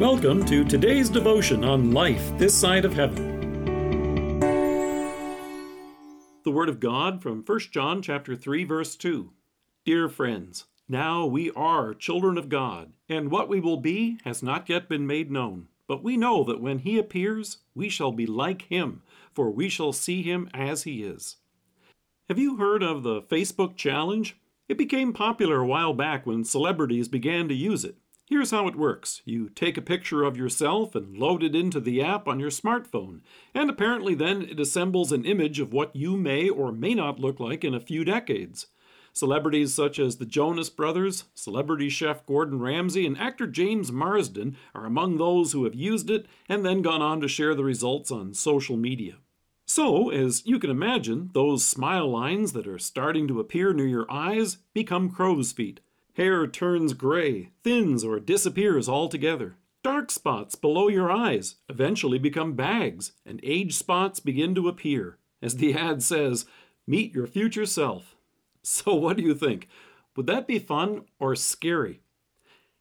Welcome to today's devotion on life this side of heaven. The word of God from 1 John chapter 3 verse 2. Dear friends, now we are children of God, and what we will be has not yet been made known. But we know that when he appears, we shall be like him, for we shall see him as he is. Have you heard of the FaceApp challenge? It became popular a while back when celebrities began to use it. Here's how it works you take a picture of yourself and load it into the app on your smartphone, and apparently then it assembles an image of what you may or may not look like in a few decades. Celebrities such as the Jonas Brothers, celebrity chef Gordon Ramsay, and actor James Marsden are among those who have used it and then gone on to share the results on social media. So, as you can imagine, those smile lines that are starting to appear near your eyes become crow's feet. Hair turns gray, thins, or disappears altogether. Dark spots below your eyes eventually become bags, and age spots begin to appear. As the ad says, meet your future self. So, what do you think? Would that be fun or scary?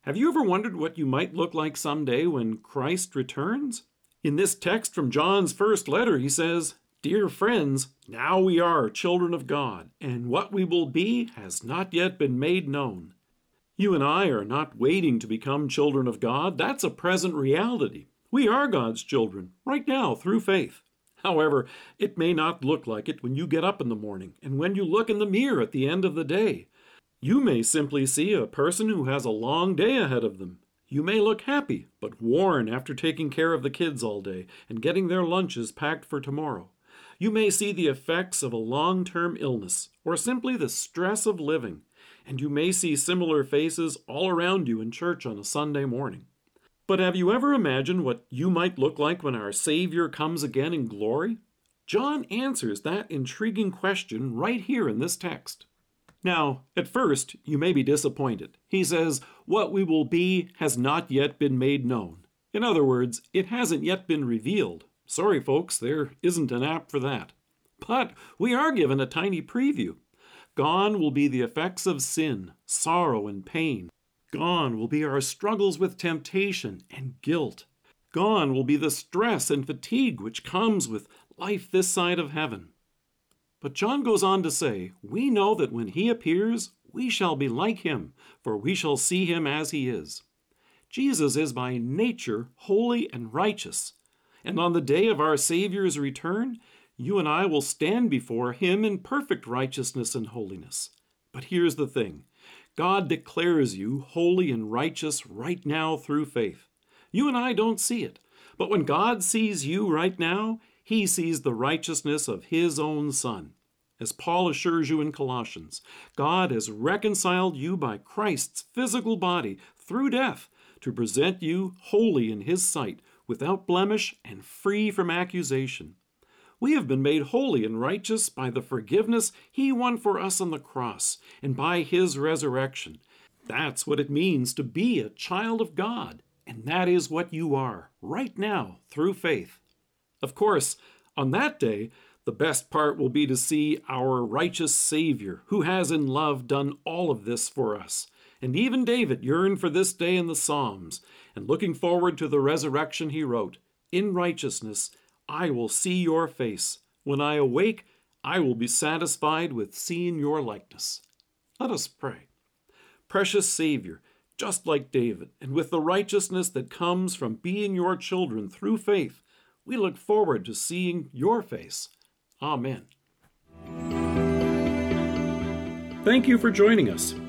Have you ever wondered what you might look like someday when Christ returns? In this text from John's first letter, he says, Dear friends, now we are children of God, and what we will be has not yet been made known. You and I are not waiting to become children of God. That's a present reality. We are God's children right now through faith. However, it may not look like it when you get up in the morning and when you look in the mirror at the end of the day. You may simply see a person who has a long day ahead of them. You may look happy, but worn after taking care of the kids all day and getting their lunches packed for tomorrow. You may see the effects of a long term illness or simply the stress of living, and you may see similar faces all around you in church on a Sunday morning. But have you ever imagined what you might look like when our Savior comes again in glory? John answers that intriguing question right here in this text. Now, at first, you may be disappointed. He says, What we will be has not yet been made known. In other words, it hasn't yet been revealed. Sorry, folks, there isn't an app for that. But we are given a tiny preview. Gone will be the effects of sin, sorrow, and pain. Gone will be our struggles with temptation and guilt. Gone will be the stress and fatigue which comes with life this side of heaven. But John goes on to say, We know that when he appears, we shall be like him, for we shall see him as he is. Jesus is by nature holy and righteous, and on the day of our Savior's return, you and I will stand before him in perfect righteousness and holiness. But here's the thing God declares you holy and righteous right now through faith. You and I don't see it, but when God sees you right now, he sees the righteousness of his own Son. As Paul assures you in Colossians, God has reconciled you by Christ's physical body through death to present you holy in his sight, without blemish and free from accusation. We have been made holy and righteous by the forgiveness he won for us on the cross and by his resurrection. That's what it means to be a child of God, and that is what you are right now through faith. Of course, on that day, the best part will be to see our righteous Savior, who has in love done all of this for us. And even David yearned for this day in the Psalms, and looking forward to the resurrection, he wrote, In righteousness I will see your face. When I awake, I will be satisfied with seeing your likeness. Let us pray. Precious Savior, just like David, and with the righteousness that comes from being your children through faith, we look forward to seeing your face. Amen. Thank you for joining us.